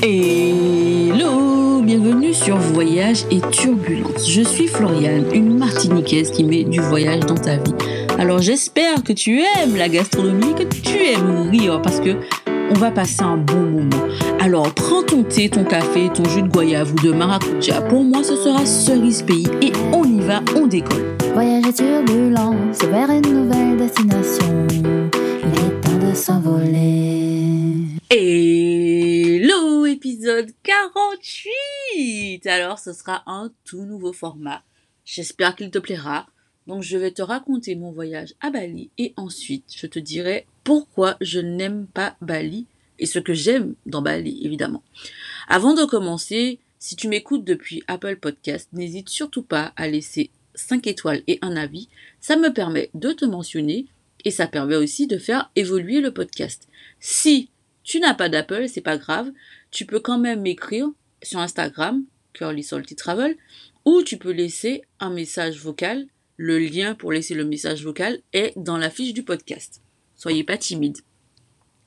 Hello, bienvenue sur Voyage et Turbulence. Je suis Floriane, une Martiniquaise qui met du voyage dans ta vie. Alors j'espère que tu aimes la gastronomie, que tu aimes rire parce que on va passer un bon moment. Alors prends ton thé, ton café, ton jus de goyave ou de maracuja. Pour moi, ce sera cerise pays et on y va, on décolle. Voyage et turbulence vers une nouvelle destination. Il est temps de s'envoler. Hello, épisode 48 Alors ce sera un tout nouveau format. J'espère qu'il te plaira. Donc je vais te raconter mon voyage à Bali et ensuite je te dirai pourquoi je n'aime pas Bali et ce que j'aime dans Bali évidemment. Avant de commencer, si tu m'écoutes depuis Apple Podcast, n'hésite surtout pas à laisser 5 étoiles et un avis. Ça me permet de te mentionner et ça permet aussi de faire évoluer le podcast. Si tu n'as pas d'Apple, c'est pas grave, tu peux quand même m'écrire sur Instagram, Curly Salty Travel, ou tu peux laisser un message vocal le lien pour laisser le message vocal est dans la fiche du podcast. Soyez pas timide.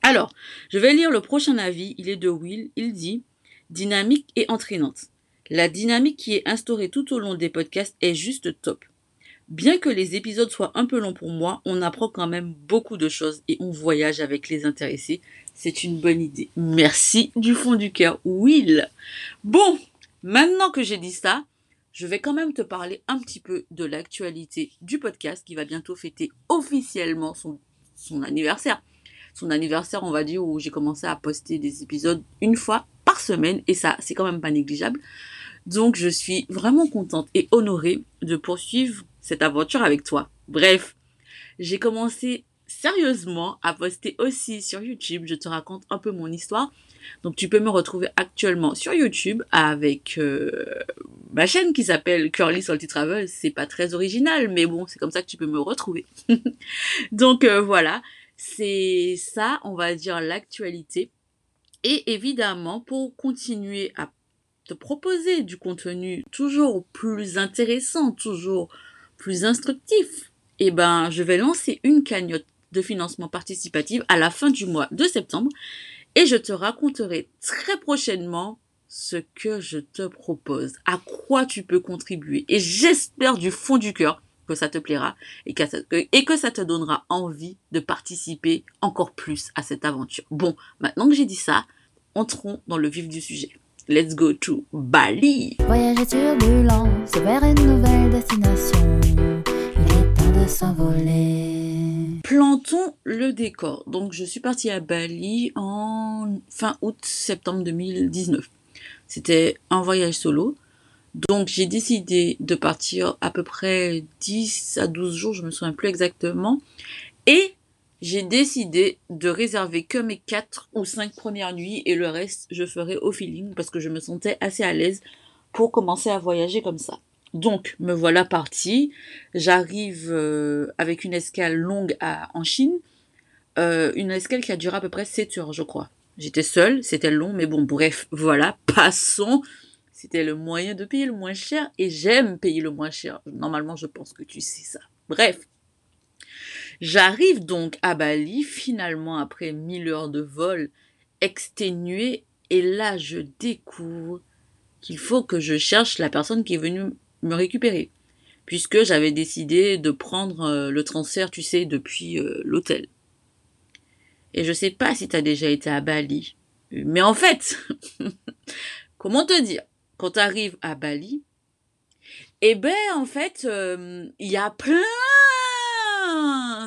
Alors, je vais lire le prochain avis. Il est de Will. Il dit Dynamique et entraînante. La dynamique qui est instaurée tout au long des podcasts est juste top. Bien que les épisodes soient un peu longs pour moi, on apprend quand même beaucoup de choses et on voyage avec les intéressés. C'est une bonne idée. Merci du fond du cœur, Will. Bon, maintenant que j'ai dit ça, je vais quand même te parler un petit peu de l'actualité du podcast qui va bientôt fêter officiellement son, anniversaire. Son anniversaire, on va dire, où j'ai commencé à poster des épisodes une fois par semaine et ça, c'est quand même pas négligeable. Donc, je suis vraiment contente et honorée de poursuivre cette aventure avec toi. Bref, j'ai commencé sérieusement à poster aussi sur YouTube. Je te raconte un peu mon histoire. Donc tu peux me retrouver actuellement sur YouTube avec euh, ma chaîne qui s'appelle Curly Salty Travel. C'est pas très original, mais bon, c'est comme ça que tu peux me retrouver. Donc euh, voilà, c'est ça, on va dire l'actualité. Et évidemment, pour continuer à te proposer du contenu toujours plus intéressant, toujours plus instructif, eh ben, je vais lancer une cagnotte de financement participatif à la fin du mois de septembre et je te raconterai très prochainement ce que je te propose, à quoi tu peux contribuer. Et j'espère du fond du cœur que ça te plaira et que, ça, te donnera envie de participer encore plus à cette aventure. Bon, maintenant que j'ai dit ça, entrons dans le vif du sujet. Let's go to Bali. S'envoler. Plantons le décor. Donc, je suis partie à Bali en fin août, septembre 2019. C'était un voyage solo. Donc, j'ai décidé de partir à peu près 10 à 12 jours, je me souviens plus exactement. Et j'ai décidé de réserver que mes 4 ou 5 premières nuits et le reste, je ferai au feeling parce que je me sentais assez à l'aise pour commencer à voyager comme ça. Donc, me voilà partie. J'arrive euh, avec une escale longue à, en Chine. Euh, une escale qui a duré à peu près 7 heures, je crois. J'étais seule, c'était long, mais bon, bref, voilà, passons. C'était le moyen de payer le moins cher et j'aime payer le moins cher. Normalement, je pense que tu sais ça. Bref. J'arrive donc à Bali, finalement, après 1000 heures de vol, exténuée, et là, je découvre qu'il faut que je cherche la personne qui est venue me récupérer. Puisque j'avais décidé de prendre euh, le transfert, tu sais, depuis euh, l'hôtel. Et je sais pas si tu as déjà été à Bali. Mais en fait, comment te dire Quand tu arrives à Bali, eh ben en fait, il euh, y a plein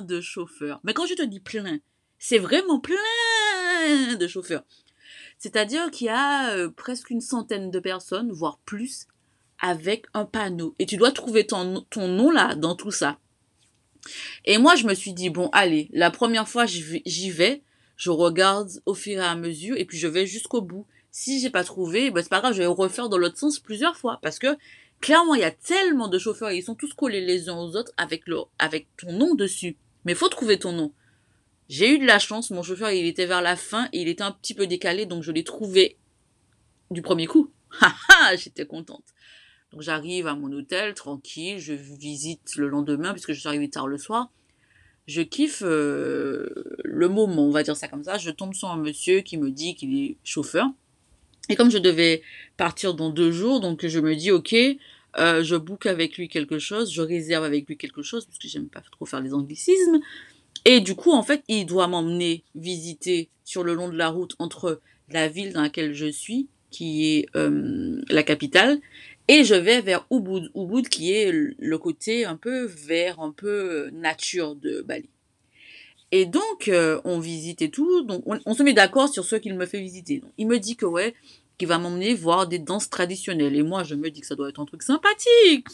de chauffeurs. Mais quand je te dis plein, c'est vraiment plein de chauffeurs. C'est-à-dire qu'il y a presque une centaine de personnes, voire plus, avec un panneau. Et tu dois trouver ton, ton nom là dans tout ça. Et moi, je me suis dit, bon, allez, la première fois, j'y vais, je regarde au fur et à mesure, et puis je vais jusqu'au bout. Si j'ai pas trouvé, ben c'est pas grave, je vais refaire dans l'autre sens plusieurs fois, parce que clairement, il y a tellement de chauffeurs, ils sont tous collés les uns aux autres avec leur, avec ton nom dessus. Mais faut trouver ton nom. J'ai eu de la chance, mon chauffeur, il était vers la fin, et il était un petit peu décalé, donc je l'ai trouvé du premier coup. J'étais contente. Donc j'arrive à mon hôtel tranquille, je visite le lendemain puisque je suis arrivée tard le soir. Je kiffe euh, le moment, on va dire ça comme ça. Je tombe sur un monsieur qui me dit qu'il est chauffeur. Et comme je devais partir dans deux jours, donc je me dis, ok, euh, je book avec lui quelque chose, je réserve avec lui quelque chose, parce que j'aime pas trop faire les anglicismes. Et du coup, en fait, il doit m'emmener visiter sur le long de la route entre la ville dans laquelle je suis, qui est euh, la capitale, et je vais vers Ubud, Ubud qui est le côté un peu vert, un peu nature de Bali. Et donc, euh, on visite et tout, donc on, se met d'accord sur ce qu'il me fait visiter. Il me dit que ouais, qu'il va m'emmener voir des danses traditionnelles. Et moi, je me dis que ça doit être un truc sympathique.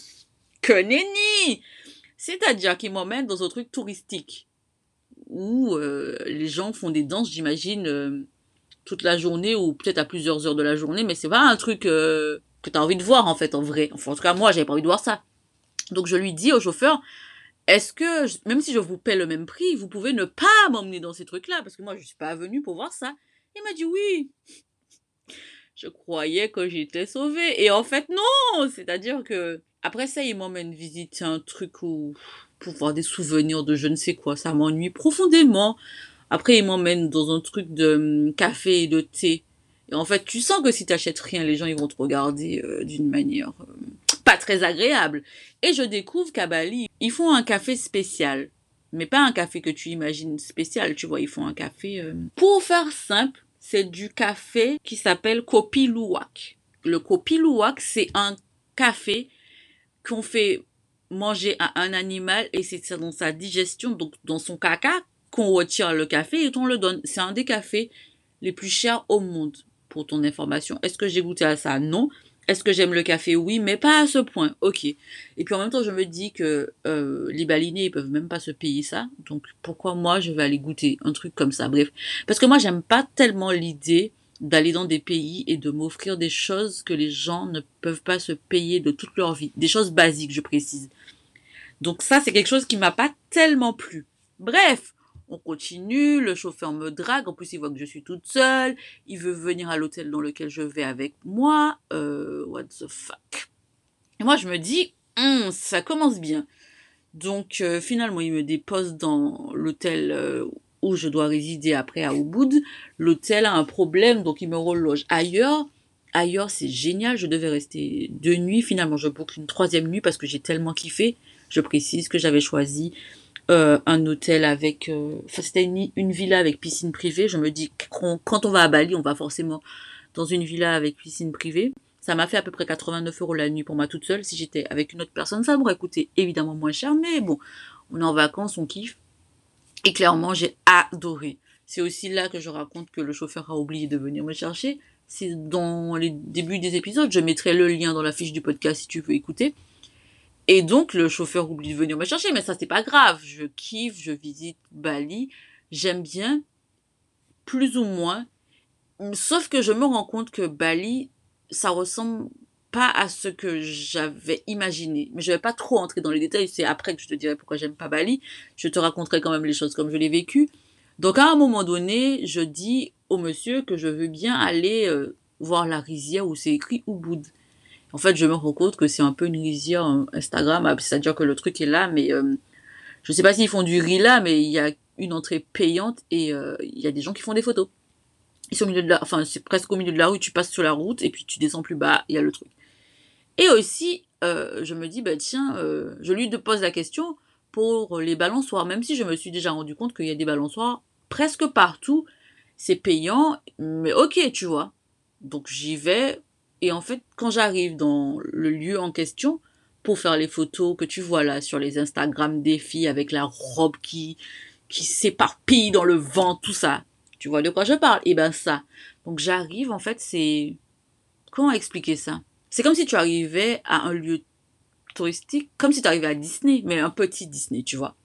Que nenni C'est-à-dire qu'il m'emmène dans un truc touristique où euh, les gens font des danses, j'imagine, euh, toute la journée ou peut-être à plusieurs heures de la journée, mais c'est pas un truc euh, que tu as envie de voir en fait, en vrai. Enfin, en tout cas, moi, j'avais pas envie de voir ça. Donc, je lui dis au chauffeur, est-ce que, même si je vous paie le même prix, vous pouvez ne pas m'emmener dans ces trucs-là? Parce que moi, je suis pas venu pour voir ça. Il m'a dit oui. Je croyais que j'étais sauvée. Et en fait, non C'est-à-dire que, après ça, il m'emmène visiter un truc où, pour voir des souvenirs de je ne sais quoi, ça m'ennuie profondément. Après, il m'emmène dans un truc de hum, café et de thé. Et en fait, tu sens que si t'achètes rien, les gens, ils vont te regarder euh, d'une manière euh, pas très agréable. Et je découvre qu'à Bali, ils font un café spécial. Mais pas un café que tu imagines spécial, tu vois, ils font un café... euh, Pour faire simple, c'est du café qui s'appelle Kopi Luwak. Le Kopi Luwak, c'est un café qu'on fait manger à un animal et c'est dans sa digestion, donc dans son caca, qu'on retire le café et on le donne. C'est un des cafés les plus chers au monde, pour ton information. Est-ce que j'ai goûté à ça? Non. Est-ce que j'aime le café? Oui, mais pas à ce point. Ok. Et puis en même temps, je me dis que euh, les balinés, ils peuvent même pas se payer ça. Donc pourquoi moi, je vais aller goûter un truc comme ça? Bref. Parce que moi, j'aime pas tellement l'idée d'aller dans des pays et de m'offrir des choses que les gens ne peuvent pas se payer de toute leur vie. Des choses basiques, je précise. Donc ça, c'est quelque chose qui m'a pas tellement plu. Bref, on continue, le chauffeur me drague, en plus il voit que je suis toute seule, il veut venir à l'hôtel dans lequel je vais avec moi, euh, what the fuck. Et moi je me dis, Hum, ça commence bien. Donc euh, finalement il me dépose dans l'hôtel euh, où je dois résider après à Ubud. L'hôtel a un problème, donc il me reloge ailleurs. Ailleurs c'est génial, je devais rester deux nuits, finalement je book une troisième nuit parce que j'ai tellement kiffé. Je précise que j'avais choisi euh, un hôtel avec... euh, c'était une, une villa avec piscine privée. Je me dis, quand on va à Bali, on va forcément dans une villa avec piscine privée. Ça m'a fait à peu près 89 euros la nuit pour moi toute seule. Si j'étais avec une autre personne, ça m'aurait coûté évidemment moins cher. Mais bon, on est en vacances, on kiffe. Et clairement, j'ai adoré. C'est aussi là que je raconte que le chauffeur a oublié de venir me chercher. C'est dans les débuts des épisodes. Je mettrai le lien dans la fiche du podcast si tu veux écouter. Et donc, le chauffeur oublie de venir me chercher, mais ça, c'est pas grave. Je kiffe, je visite Bali. J'aime bien, plus ou moins. Sauf que je me rends compte que Bali, ça ressemble pas à ce que j'avais imaginé. Mais je vais pas trop entrer dans les détails. C'est après que je te dirai pourquoi j'aime pas Bali. Je te raconterai quand même les choses comme je l'ai vécu. Donc, à un moment donné, je dis au monsieur que je veux bien aller euh, voir la rizière où c'est écrit Ubud. En fait, je me rends compte que c'est un peu une rizière euh, Instagram, ah, c'est-à-dire que le truc est là, mais euh, je sais pas s'ils font du riz là, mais il y a une entrée payante et euh, il y a des gens qui font des photos. Ils sont au milieu de la, enfin c'est presque au milieu de la rue, tu passes sur la route et puis tu descends plus bas, il y a le truc. Et aussi, euh, je me dis bah tiens, euh, je lui pose la question pour les balançoires, même si je me suis déjà rendu compte qu'il y a des balançoires presque partout, c'est payant, mais ok, tu vois. Donc j'y vais, et en fait, quand j'arrive dans le lieu en question, pour faire les photos que tu vois là sur les Instagram des filles avec la robe qui, s'éparpille dans le vent, tout ça. Tu vois de quoi je parle? Eh ben ça. Donc j'arrive, en fait, c'est... Comment expliquer ça? C'est comme si tu arrivais à un lieu touristique, comme si tu arrivais à Disney, mais un petit Disney, tu vois.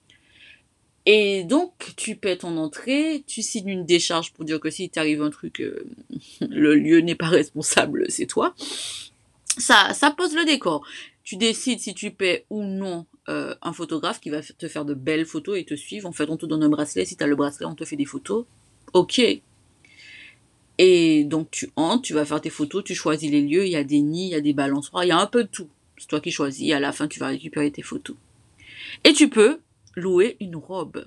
Et donc, tu paies ton entrée, tu signes une décharge pour dire que si t'arrive un truc, euh, le lieu n'est pas responsable, c'est toi. Ça, ça pose le décor. Tu décides si tu paies ou non euh, un photographe qui va te faire de belles photos et te suivre. En fait, on te donne un bracelet. Si tu as le bracelet, on te fait des photos. Ok. Et donc, tu entres, tu vas faire tes photos, tu choisis les lieux. Il y a des nids, il y a des balançoires, il y a un peu de tout. C'est toi qui choisis. À la fin, tu vas récupérer tes photos. Et tu peux louer une robe.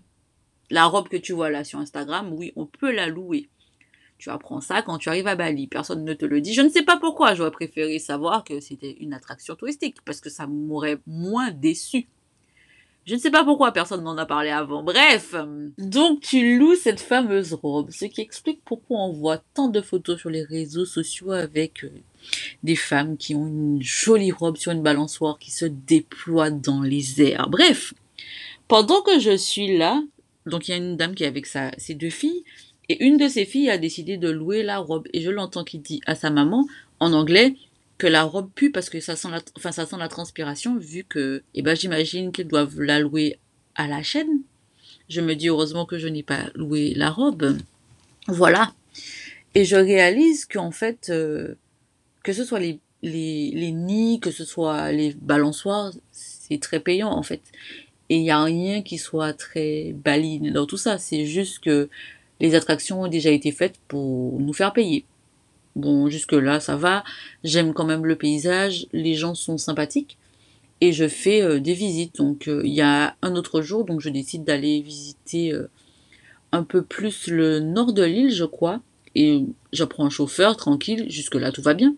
La robe que tu vois là sur Instagram, oui, on peut la louer. Tu apprends ça quand tu arrives à Bali. Personne ne te le dit. Je ne sais pas pourquoi. J'aurais préféré savoir que c'était une attraction touristique parce que ça m'aurait moins déçu. Je ne sais pas pourquoi personne n'en a parlé avant. Bref, donc tu loues cette fameuse robe, ce qui explique pourquoi on voit tant de photos sur les réseaux sociaux avec euh, des femmes qui ont une jolie robe sur une balançoire qui se déploie dans les airs. Bref, pendant que je suis là, donc il y a une dame qui est avec ses deux filles, et une de ses filles a décidé de louer la robe, et je l'entends qui dit à sa maman, en anglais, que la robe pue parce que ça sent la, enfin, ça sent la transpiration, vu que, eh ben, j'imagine qu'ils doivent la louer à la chaîne. Je me dis heureusement que je n'ai pas loué la robe. Voilà. Et je réalise qu'en fait, euh, que ce soit les, les, les nids, que ce soit les balançoires, c'est très payant en fait. Et il n'y a rien qui soit très baline dans tout ça. C'est juste que les attractions ont déjà été faites pour nous faire payer. Bon, jusque-là, ça va. J'aime quand même le paysage. Les gens sont sympathiques. Et je fais euh, des visites. Donc, euh, il y a un autre jour, donc je décide d'aller visiter euh, un peu plus le nord de l'île, je crois. Et je prends un chauffeur tranquille. Jusque-là, tout va bien.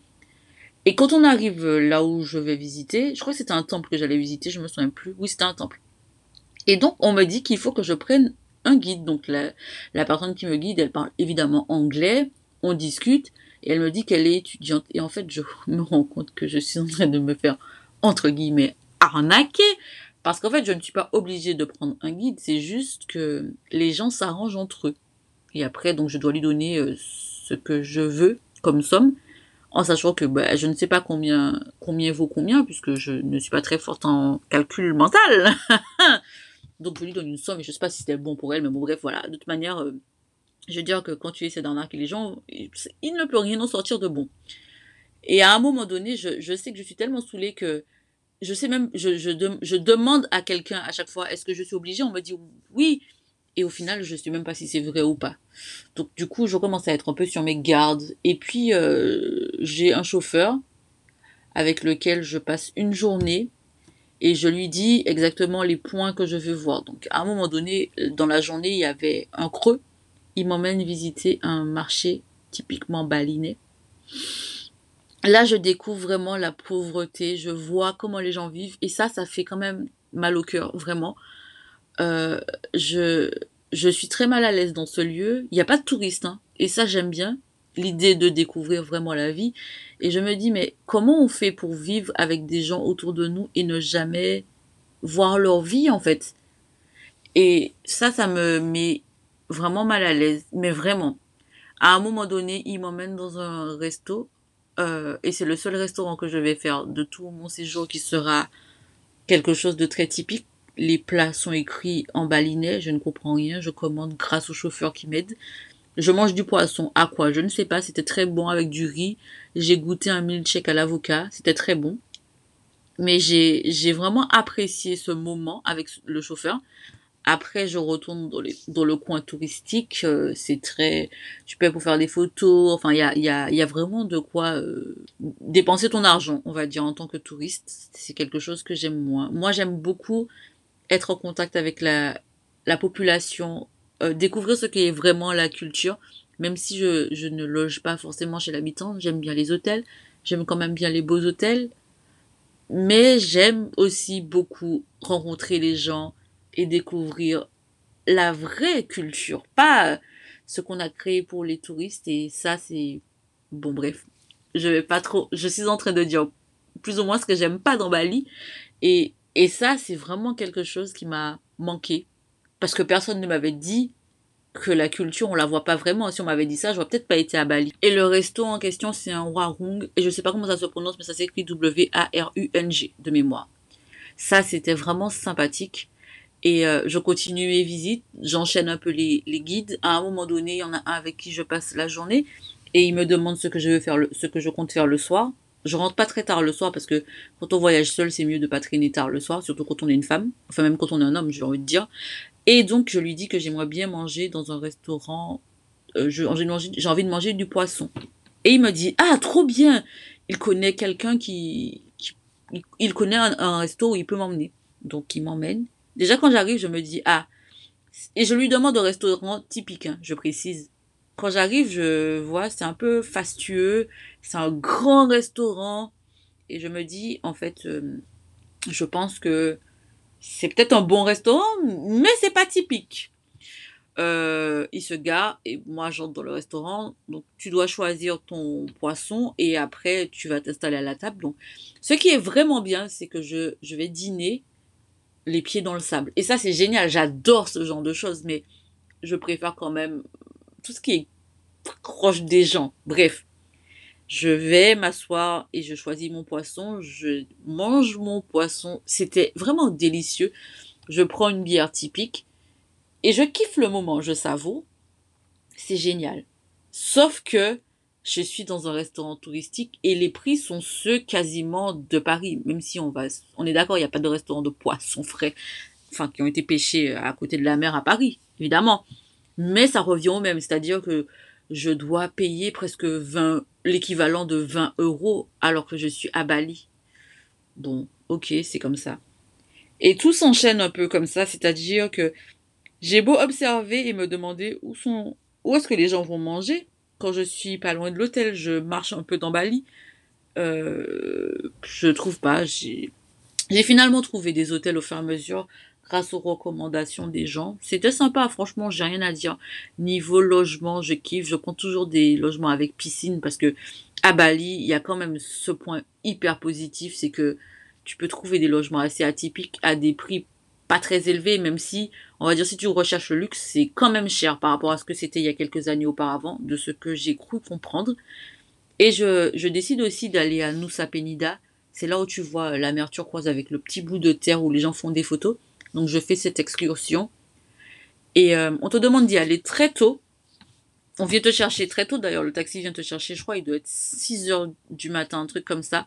Et quand on arrive là où je vais visiter, je crois que c'était un temple que j'allais visiter, je me souviens plus. Oui, c'était un temple. Et donc, on me dit qu'il faut que je prenne un guide. Donc, la, la personne qui me guide, elle parle évidemment anglais. On discute. Et elle me dit qu'elle est étudiante. Et en fait, je me rends compte que je suis en train de me faire, entre guillemets, arnaquer. Parce qu'en fait, je ne suis pas obligée de prendre un guide. C'est juste que les gens s'arrangent entre eux. Et après, donc, je dois lui donner euh, ce que je veux comme somme. En sachant que bah, je ne sais pas combien, combien vaut combien, puisque je ne suis pas très forte en calcul mental. donc, je lui donne une somme et je ne sais pas si c'était bon pour elle. Mais bon, bref, voilà. De toute manière, euh, je veux dire que quand tu essaies d'arnaquer les gens, il ne peut rien en sortir de bon. Et à un moment donné, je, je sais que je suis tellement saoulée que je sais même, je, je, je demande à quelqu'un à chaque fois, est-ce que je suis obligée? On me dit oui. Et au final, je sais même pas si c'est vrai ou pas. Donc du coup, je commence à être un peu sur mes gardes. Et puis, euh, j'ai un chauffeur avec lequel je passe une journée et je lui dis exactement les points que je veux voir. Donc à un moment donné, dans la journée, il y avait un creux il m'emmène visiter un marché typiquement balinais. Là, je découvre vraiment la pauvreté, je vois comment les gens vivent, et ça, ça fait quand même mal au cœur, vraiment. Euh, je, je suis très mal à l'aise dans ce lieu. Il n'y a pas de touristes, hein, et ça, j'aime bien l'idée de découvrir vraiment la vie. Et je me dis, mais comment on fait pour vivre avec des gens autour de nous et ne jamais voir leur vie, en fait? Et ça, ça me met vraiment mal à l'aise, mais vraiment. À un moment donné, il m'emmène dans un resto, euh, et c'est le seul restaurant que je vais faire de tout mon séjour qui sera quelque chose de très typique. Les plats sont écrits en balinais, je ne comprends rien, je commande grâce au chauffeur qui m'aide. Je mange du poisson, à quoi? Je ne sais pas, c'était très bon avec du riz. J'ai goûté un milkshake à l'avocat, c'était très bon. Mais j'ai, vraiment apprécié ce moment avec le chauffeur. Après, je retourne dans, les, dans le coin touristique. Euh, c'est très, tu peux pour faire des photos. Enfin, il y a, y, a, y a vraiment de quoi euh, dépenser ton argent, on va dire, en tant que touriste. C'est quelque chose que j'aime moins. Moi, j'aime beaucoup être en contact avec la, la population, euh, découvrir ce qu'est vraiment la culture. Même si je, je ne loge pas forcément chez l'habitant, j'aime bien les hôtels. J'aime quand même bien les beaux hôtels. Mais j'aime aussi beaucoup rencontrer les gens, et découvrir la vraie culture, pas ce qu'on a créé pour les touristes. Et ça, c'est bon, bref, je vais pas trop. Je suis en train de dire plus ou moins ce que j'aime pas dans Bali. Et, et ça, c'est vraiment quelque chose qui m'a manqué. Parce que personne ne m'avait dit que la culture, on la voit pas vraiment. Si on m'avait dit ça, j'aurais peut-être pas été à Bali. Et le resto en question, c'est un Warung. Et je sais pas comment ça se prononce, mais ça s'écrit W-A-R-U-N-G de mémoire. Ça, c'était vraiment sympathique. Et euh, je continue mes visites, j'enchaîne un peu les, les, guides. À un moment donné, il y en a un avec qui je passe la journée et il me demande ce que je veux faire, le, ce que je compte faire le soir. Je rentre pas très tard le soir parce que quand on voyage seul, c'est mieux de pas traîner tard le soir, surtout quand on est une femme, enfin même quand on est un homme, j'ai envie de dire. Et donc je lui dis que j'aimerais bien manger dans un restaurant. Euh, j'ai envie de manger du poisson. Et il me dit ah trop bien. Il connaît quelqu'un qui, il connaît un, un resto où il peut m'emmener. Donc il m'emmène Déjà, quand j'arrive, je me dis, ah, et je lui demande au restaurant typique, hein, je précise. quand j'arrive, je vois, c'est un peu fastueux, c'est un grand restaurant, et je me dis, en fait, euh, je pense que c'est peut-être un bon restaurant, mais c'est pas typique. Euh, il se gare et moi j'entre dans le restaurant. Donc tu dois choisir ton poisson et après tu vas t'installer à la table. Donc ce qui est vraiment bien, c'est que je, je vais dîner les pieds dans le sable. Et ça c'est génial, j'adore ce genre de choses, mais je préfère quand même tout ce qui est proche des gens. Bref, je vais m'asseoir et je choisis mon poisson, je mange mon poisson. C'était vraiment délicieux. Je prends une bière typique et je kiffe le moment, je savoure. C'est génial. Sauf que je suis dans un restaurant touristique et les prix sont ceux quasiment de Paris, même si on va, on est d'accord, il n'y a pas de restaurant de poissons frais, enfin, qui ont été pêchés à côté de la mer à Paris, évidemment. Mais ça revient au même, c'est-à-dire que je dois payer presque 20, l'équivalent de 20 euros alors que je suis à Bali. Bon, ok, c'est comme ça. Et tout s'enchaîne un peu comme ça, c'est-à-dire que j'ai beau observer et me demander où sont, où est-ce que les gens vont manger. Quand je suis pas loin de l'hôtel, je marche un peu dans Bali. Euh, je trouve pas. J'ai, j'ai finalement trouvé des hôtels au fur et à mesure grâce aux recommandations des gens. C'était sympa, franchement, j'ai rien à dire. Niveau logement, je kiffe. Je prends toujours des logements avec piscine parce que à Bali, il y a quand même ce point hyper positif, c'est que tu peux trouver des logements assez atypiques à des prix pas très élevés, même si, on va dire, si tu recherches le luxe, c'est quand même cher par rapport à ce que c'était il y a quelques années auparavant, de ce que j'ai cru comprendre. Et je, je décide aussi d'aller à Nusa Penida. C'est là où tu vois la mer avec le petit bout de terre où les gens font des photos. Donc je fais cette excursion. Et euh, on te demande d'y aller très tôt. On vient te chercher très tôt. D'ailleurs, le taxi vient te chercher, je crois, il doit être 6 heures du matin, un truc comme ça.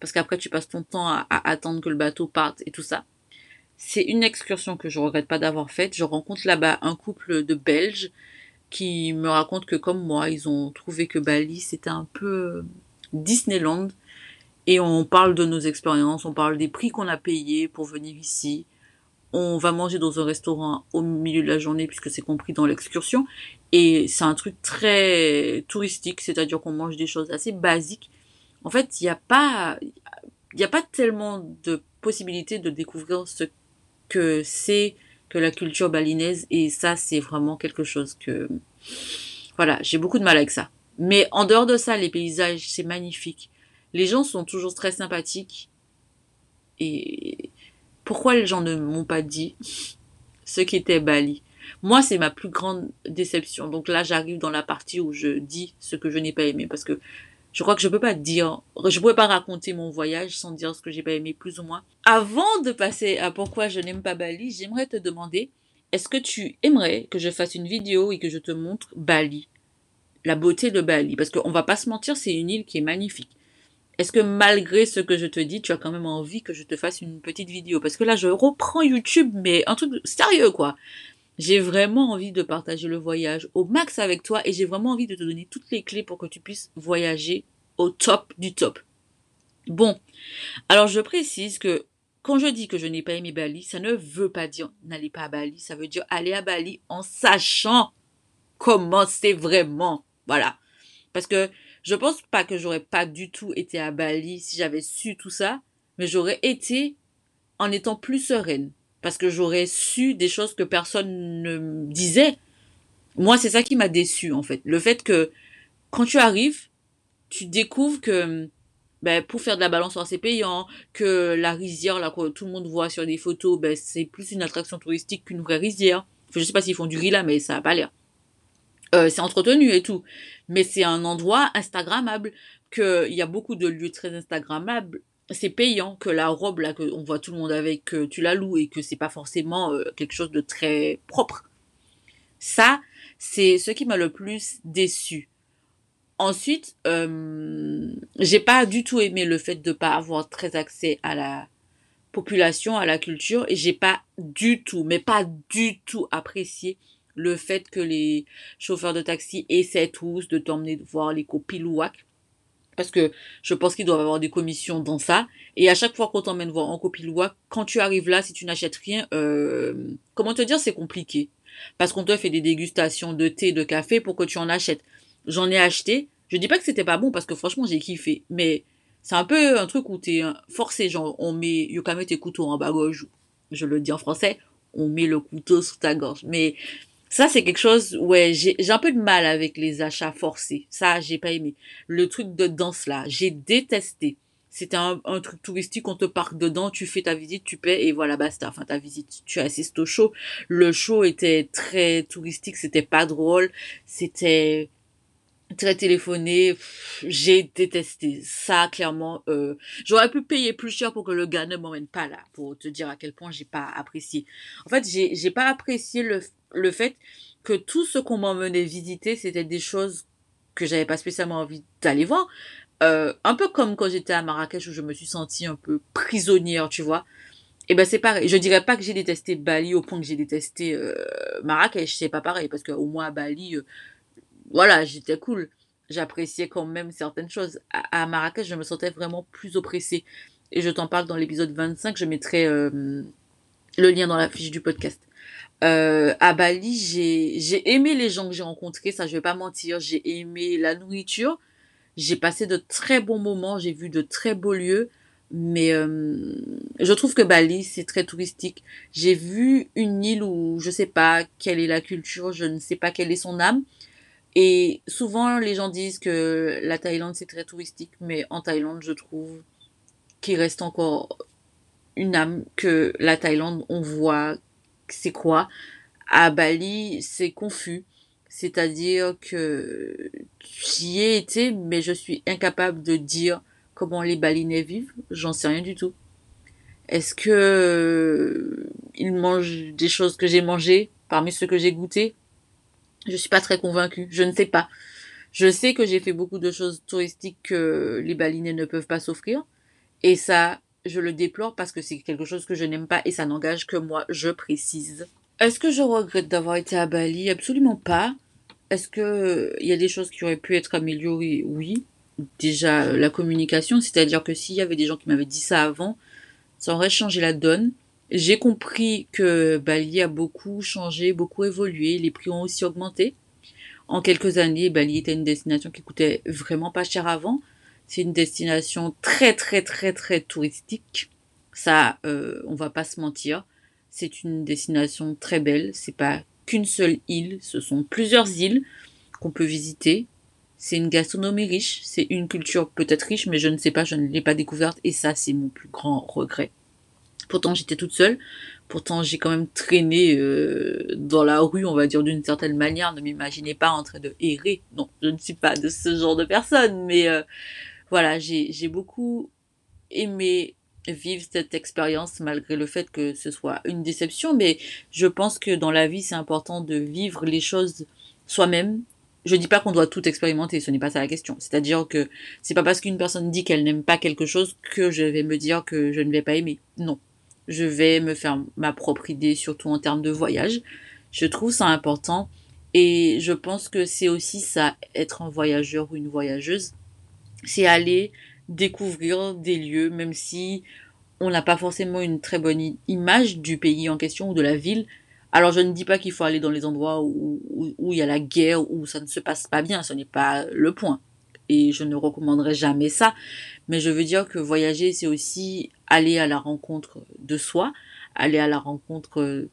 Parce qu'après, tu passes ton temps à, attendre que le bateau parte et tout ça. C'est une excursion que je regrette pas d'avoir faite. Je rencontre là-bas un couple de Belges qui me racontent que comme moi, ils ont trouvé que Bali, c'était un peu Disneyland. Et on parle de nos expériences, on parle des prix qu'on a payés pour venir ici on va manger dans un restaurant au milieu de la journée puisque c'est compris dans l'excursion et c'est un truc très touristique, c'est-à-dire qu'on mange des choses assez basiques. En fait, il n'y a pas il n'y a pas tellement de possibilités de découvrir ce que c'est que la culture balinaise et ça c'est vraiment quelque chose que voilà, j'ai beaucoup de mal avec ça. Mais en dehors de ça, les paysages, c'est magnifique. Les gens sont toujours très sympathiques et pourquoi les gens ne m'ont pas dit ce qu'était Bali? Moi, c'est ma plus grande déception. Donc là, j'arrive dans la partie où je dis ce que je n'ai pas aimé parce que je crois que je peux pas dire, je pourrais pas raconter mon voyage sans dire ce que j'ai pas aimé plus ou moins. Avant de passer à pourquoi je n'aime pas Bali, j'aimerais te demander, est-ce que tu aimerais que je fasse une vidéo et que je te montre Bali? La beauté de Bali? Parce qu'on va pas se mentir, c'est une île qui est magnifique. Est-ce que malgré ce que je te dis, tu as quand même envie que je te fasse une petite vidéo? Parce que là, je reprends YouTube, mais un truc sérieux, quoi. J'ai vraiment envie de partager le voyage au max avec toi et j'ai vraiment envie de te donner toutes les clés pour que tu puisses voyager au top du top. Bon, alors je précise que quand je dis que je n'ai pas aimé Bali, ça ne veut pas dire n'allez pas à Bali, ça veut dire aller à Bali en sachant comment c'est vraiment. Voilà. Parce que je pense pas que j'aurais pas du tout été à Bali si j'avais su tout ça, mais j'aurais été en étant plus sereine. Parce que j'aurais su des choses que personne ne disait. Moi, c'est ça qui m'a déçu, en fait. Le fait que, quand tu arrives, tu découvres que, ben, pour faire de la balançoire, c'est payant, que la rizière, là, que tout le monde voit sur des photos, ben, c'est plus une attraction touristique qu'une vraie rizière. Je sais pas s'ils font du riz là, mais ça a pas l'air. Euh, c'est entretenu et tout. Mais c'est un endroit Instagrammable, qu'il y a beaucoup de lieux très Instagrammables. C'est payant, que la robe là, que on voit tout le monde avec, que tu la loues et que c'est pas forcément euh, quelque chose de très propre. Ça, c'est ce qui m'a le plus déçu. Ensuite, euh, j'ai pas du tout aimé le fait de pas avoir très accès à la population, à la culture, et j'ai pas du tout, mais pas du tout apprécié le fait que les chauffeurs de taxi essaient tous de t'emmener voir les copilouacs. Parce que je pense qu'ils doivent avoir des commissions dans ça. Et à chaque fois qu'on t'emmène voir en copilouac, quand tu arrives là, si tu n'achètes rien, euh, comment te dire, c'est compliqué. parce qu'on te fait des dégustations de thé, de café pour que tu en achètes. J'en ai acheté. Je dis pas que c'était pas bon parce que franchement j'ai kiffé, mais c'est un peu un truc où t'es forcé, genre on met yokame tes couteaux en bas gauche, je le dis en français, on met le couteau sous ta gorge. Mais ça c'est quelque chose, ouais, j'ai un peu de mal avec les achats forcés. Ça j'ai pas aimé. Le truc de danse là, j'ai détesté. C'était un, un, truc touristique, on te parque dedans, tu fais ta visite, tu paies et voilà, basta. Enfin, ta visite, tu assistes au show. Le show était très touristique, c'était pas drôle, c'était très téléphoné. J'ai détesté ça, clairement. Euh, J'aurais pu payer plus cher pour que le gars ne m'emmène pas là, pour te dire à quel point j'ai pas apprécié. En fait, j'ai pas apprécié le, le fait que tout ce qu'on m'emmenait visiter, c'était des choses que j'avais pas spécialement envie d'aller voir. Euh, un peu comme quand j'étais à Marrakech où je me suis sentie un peu prisonnière, tu vois. Et ben c'est pareil. Je dirais pas que j'ai détesté Bali au point que j'ai détesté euh, Marrakech. C'est pas pareil parce qu'au moins à Bali, euh, voilà, j'étais cool. J'appréciais quand même certaines choses. À, à, Marrakech, je me sentais vraiment plus oppressée. Et je t'en parle dans l'épisode 25. Je mettrai euh, le lien dans la fiche du podcast. Euh, à Bali, j'ai aimé les gens que j'ai rencontrés. Ça, je vais pas mentir. J'ai aimé la nourriture. J'ai passé de très bons moments, j'ai vu de très beaux lieux, mais euh, je trouve que Bali, c'est très touristique. J'ai vu une île où je sais pas quelle est la culture, je ne sais pas quelle est son âme. Et souvent, les gens disent que la Thaïlande, c'est très touristique, mais en Thaïlande, je trouve qu'il reste encore une âme, que la Thaïlande, on voit c'est quoi? À Bali, c'est confus. C'est-à-dire que j'y ai été, mais je suis incapable de dire comment les balinais vivent. J'en sais rien du tout. Est-ce que euh, ils mangent des choses que j'ai mangées parmi ceux que j'ai goûté Je suis pas très convaincue. Je ne sais pas. Je sais que j'ai fait beaucoup de choses touristiques que les balinais ne peuvent pas s'offrir. Et ça, je le déplore parce que c'est quelque chose que je n'aime pas et ça n'engage que moi, je précise. Est-ce que je regrette d'avoir été à Bali? Absolument pas. Est-ce que il y a des choses qui auraient pu être améliorées? Oui. Déjà la communication, c'est-à-dire que s'il y avait des gens qui m'avaient dit ça avant, ça aurait changé la donne. J'ai compris que Bali a beaucoup changé, beaucoup évolué, les prix ont aussi augmenté. En quelques années, Bali était une destination qui coûtait vraiment pas cher avant. C'est une destination très très très très touristique. Ça, euh, on va pas se mentir. C'est une destination très belle. C'est pas qu'une seule île, ce sont plusieurs îles qu'on peut visiter. C'est une gastronomie riche, c'est une culture peut-être riche, mais je ne sais pas, je ne l'ai pas découverte et ça c'est mon plus grand regret. Pourtant j'étais toute seule, pourtant j'ai quand même traîné euh, dans la rue, on va dire d'une certaine manière, ne m'imaginez pas en train de errer. Non, je ne suis pas de ce genre de personne, mais euh, voilà, j'ai beaucoup aimé vivre cette expérience malgré le fait que ce soit une déception, mais je pense que dans la vie, c'est important de vivre les choses soi-même. Je dis pas qu'on doit tout expérimenter, ce n'est pas ça la question. C'est-à-dire que c'est pas parce qu'une personne dit qu'elle n'aime pas quelque chose que je vais me dire que je ne vais pas aimer. Non. Je vais me faire ma propre idée, surtout en termes de voyage. Je trouve ça important et je pense que c'est aussi ça, être un voyageur ou une voyageuse. C'est aller découvrir des lieux, même si on n'a pas forcément une très bonne image du pays en question ou de la ville. Alors je ne dis pas qu'il faut aller dans les endroits où, où, où, il y a la guerre, où ça ne se passe pas bien, ce n'est pas le point. Et je ne recommanderais jamais ça. Mais je veux dire que voyager, c'est aussi aller à la rencontre de soi, aller à la rencontre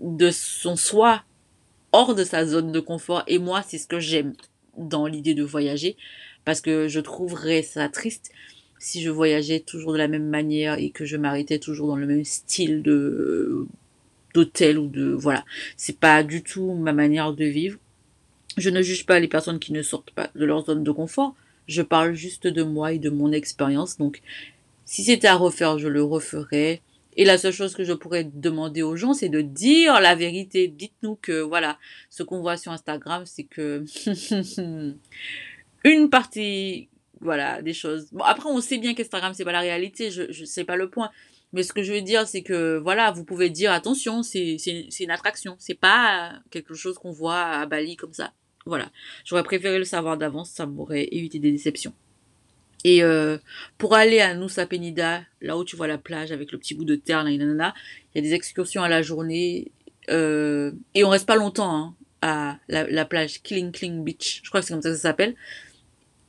de son soi hors de sa zone de confort. Et moi, c'est ce que j'aime dans l'idée de voyager parce que je trouverais ça triste si je voyageais toujours de la même manière et que je m'arrêtais toujours dans le même style de d'hôtel ou de voilà. C'est pas du tout ma manière de vivre. Je ne juge pas les personnes qui ne sortent pas de leur zone de confort. Je parle juste de moi et de mon expérience. Donc si c'était à refaire je le referais. Et la seule chose que je pourrais demander aux gens, c'est de dire la vérité. Dites-nous que, voilà, ce qu'on voit sur Instagram, c'est que une partie, voilà, des choses. Bon, après, on sait bien qu'Instagram, c'est pas la réalité, je, je sais pas le point. Mais ce que je veux dire, c'est que, voilà, vous pouvez dire, attention, c'est, une attraction. C'est pas quelque chose qu'on voit à Bali comme ça. Voilà. J'aurais préféré le savoir d'avance, ça m'aurait évité des déceptions. Et euh, pour aller à Nusa Penida, là où tu vois la plage avec le petit bout de terre, là, il y a des excursions à la journée euh, et on reste pas longtemps hein, à la, la plage Kling Kling Beach. Je crois que c'est comme ça que ça s'appelle.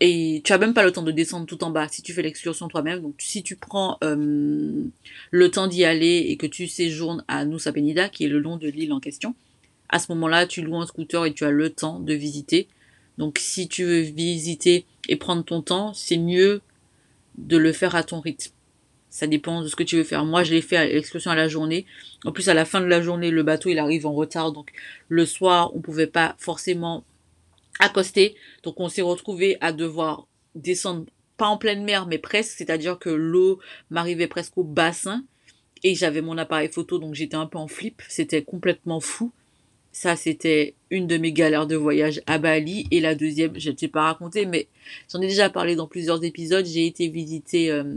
Et tu as même pas le temps de descendre tout en bas si tu fais l'excursion toi-même. Donc si tu prends euh, le temps d'y aller et que tu séjournes à Nusa Penida, qui est le long de l'île en question, à ce moment-là, tu loues un scooter et tu as le temps de visiter. Donc si tu veux visiter et prendre ton temps, c'est mieux de le faire à ton rythme. Ça dépend de ce que tu veux faire. Moi, je l'ai fait à l'excursion à la journée. En plus, à la fin de la journée, le bateau, il arrive en retard. Donc, le soir, on pouvait pas forcément accoster. Donc, on s'est retrouvé à devoir descendre, pas en pleine mer, mais presque. C'est-à-dire que l'eau m'arrivait presque au bassin. Et j'avais mon appareil photo, donc j'étais un peu en flip. C'était complètement fou. Ça, c'était une de mes galères de voyage à Bali. Et la deuxième, je ne t'ai pas raconté, mais j'en ai déjà parlé dans plusieurs épisodes. J'ai été visiter euh,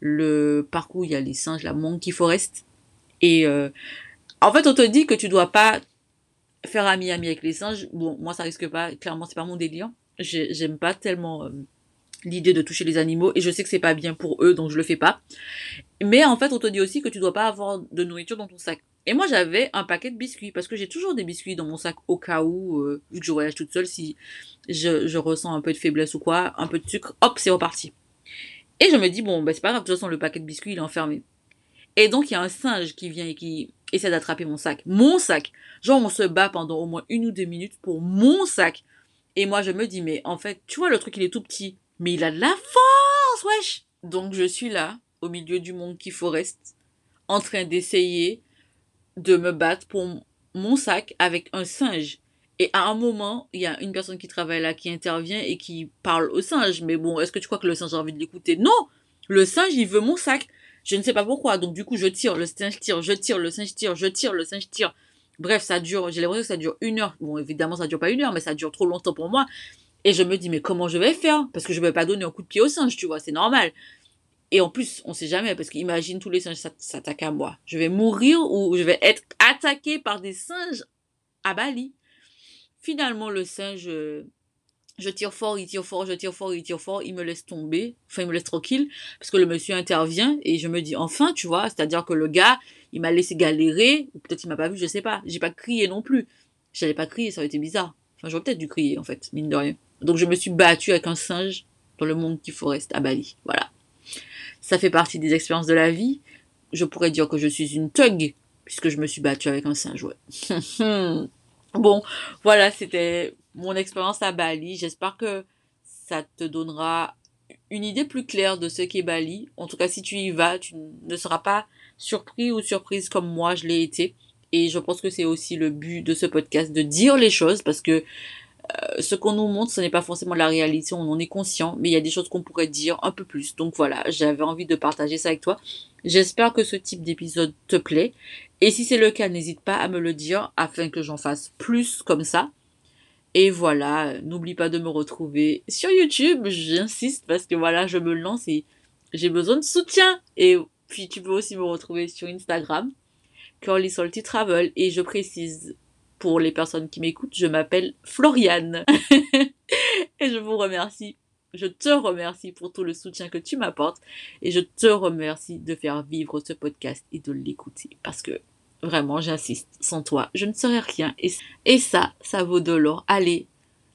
le parcours où il y a les singes, la Monkey Forest. Et euh, en fait, on te dit que tu dois pas faire ami-ami avec les singes. Bon, moi, ça risque pas. Clairement, c'est pas mon délire. J'aime pas tellement euh, l'idée de toucher les animaux et je sais que c'est pas bien pour eux, donc je le fais pas. Mais en fait, on te dit aussi que tu dois pas avoir de nourriture dans ton sac. Et moi, j'avais un paquet de biscuits parce que j'ai toujours des biscuits dans mon sac au cas où, euh, vu que je voyage toute seule, si je, je ressens un peu de faiblesse ou quoi, un peu de sucre, hop, c'est reparti. Et je me dis, bon, bah, c'est pas grave, de toute façon, le paquet de biscuits, il est enfermé. Et donc, il y a un singe qui vient et qui essaie d'attraper mon sac. Mon sac. Genre, on se bat pendant au moins une ou deux minutes pour mon sac. Et moi, je me dis, mais en fait, tu vois, le truc, il est tout petit. Mais il a de la force, wesh! Donc, je suis là, au milieu du Monkey Forest, en train d'essayer de me battre pour mon sac avec un singe. Et à un moment, il y a une personne qui travaille là qui intervient et qui parle au singe. Mais bon, est-ce que tu crois que le singe a envie de l'écouter? Non Le singe, il veut mon sac. Je ne sais pas pourquoi. Donc du coup, je tire, le singe tire, je tire, le singe tire, je tire, le singe tire. Bref, ça dure, j'ai l'impression que ça dure une heure. Bon, évidemment, ça dure pas une heure, mais ça dure trop longtemps pour moi. Et je me dis, mais comment je vais faire? Parce que je ne vais pas donner un coup de pied au singe, tu vois, c'est normal. Et en plus, on sait jamais, parce qu'imagine tous les singes s'attaquent à moi. Je vais mourir ou je vais être attaqué par des singes à Bali. Finalement, le singe, euh, je tire fort, il tire fort, je tire fort, il tire fort, il me laisse tomber, enfin il me laisse tranquille, parce que le monsieur intervient et je me dis enfin, tu vois, c'est-à-dire que le gars, il m'a laissé galérer, ou peut-être il m'a pas vu, je sais pas, j'ai pas crié non plus. J'allais pas crier, ça aurait été bizarre. Enfin, j'aurais peut-être dû crier en fait, mine de rien. Donc je me suis battue avec un singe dans le monde qui forest à Bali, voilà. Ça fait partie des expériences de la vie. Je pourrais dire que je suis une thug, puisque je me suis battue avec un singe, ouais. Bon, voilà, c'était mon expérience à Bali. J'espère que ça te donnera une idée plus claire de ce qu'est Bali. En tout cas, si tu y vas, tu ne seras pas surpris ou surprise comme moi, je l'ai été. Et je pense que c'est aussi le but de ce podcast, de dire les choses, parce que euh, ce qu'on nous montre, ce n'est pas forcément la réalité, on en est conscient, mais il y a des choses qu'on pourrait dire un peu plus. Donc voilà, j'avais envie de partager ça avec toi. J'espère que ce type d'épisode te plaît. Et si c'est le cas, n'hésite pas à me le dire afin que j'en fasse plus comme ça. Et voilà, n'oublie pas de me retrouver sur YouTube, j'insiste parce que voilà, je me lance et j'ai besoin de soutien. Et puis tu peux aussi me retrouver sur Instagram, Curly Salty Travel. Et je précise pour les personnes qui m'écoutent, je m'appelle Floriane. et je vous remercie je te remercie pour tout le soutien que tu m'apportes et je te remercie de faire vivre ce podcast et de l'écouter parce que vraiment, j'insiste, sans toi, je ne serais rien et, ça, ça vaut de l'or. Allez,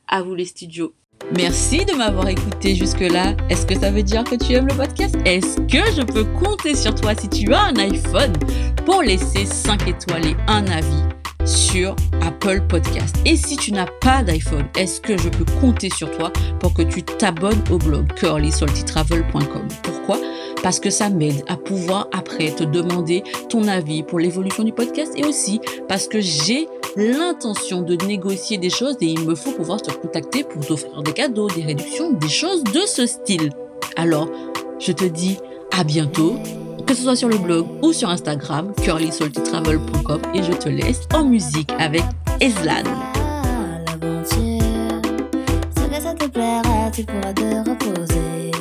à vous les studios. Merci de m'avoir écouté jusque-là. Est-ce que ça veut dire que tu aimes le podcast? Est-ce que je peux compter sur toi si tu as un iPhone? Pour laisser 5 étoiles et un avis sur Apple Podcast. Et si tu n'as pas d'iPhone, est-ce que je peux compter sur toi pour que tu t'abonnes au blog curlysaltytravel.com Pourquoi? Parce que ça m'aide à pouvoir après te demander ton avis pour l'évolution du podcast et aussi parce que j'ai l'intention de négocier des choses et il me faut pouvoir te contacter pour t'offrir des cadeaux, des réductions, des choses de ce style. Alors, je te dis à bientôt que ce soit sur le blog ou sur Instagram, curlysaltytravel.com et je te laisse en musique avec Eslan. Ça te plaira, tu pourras te reposer.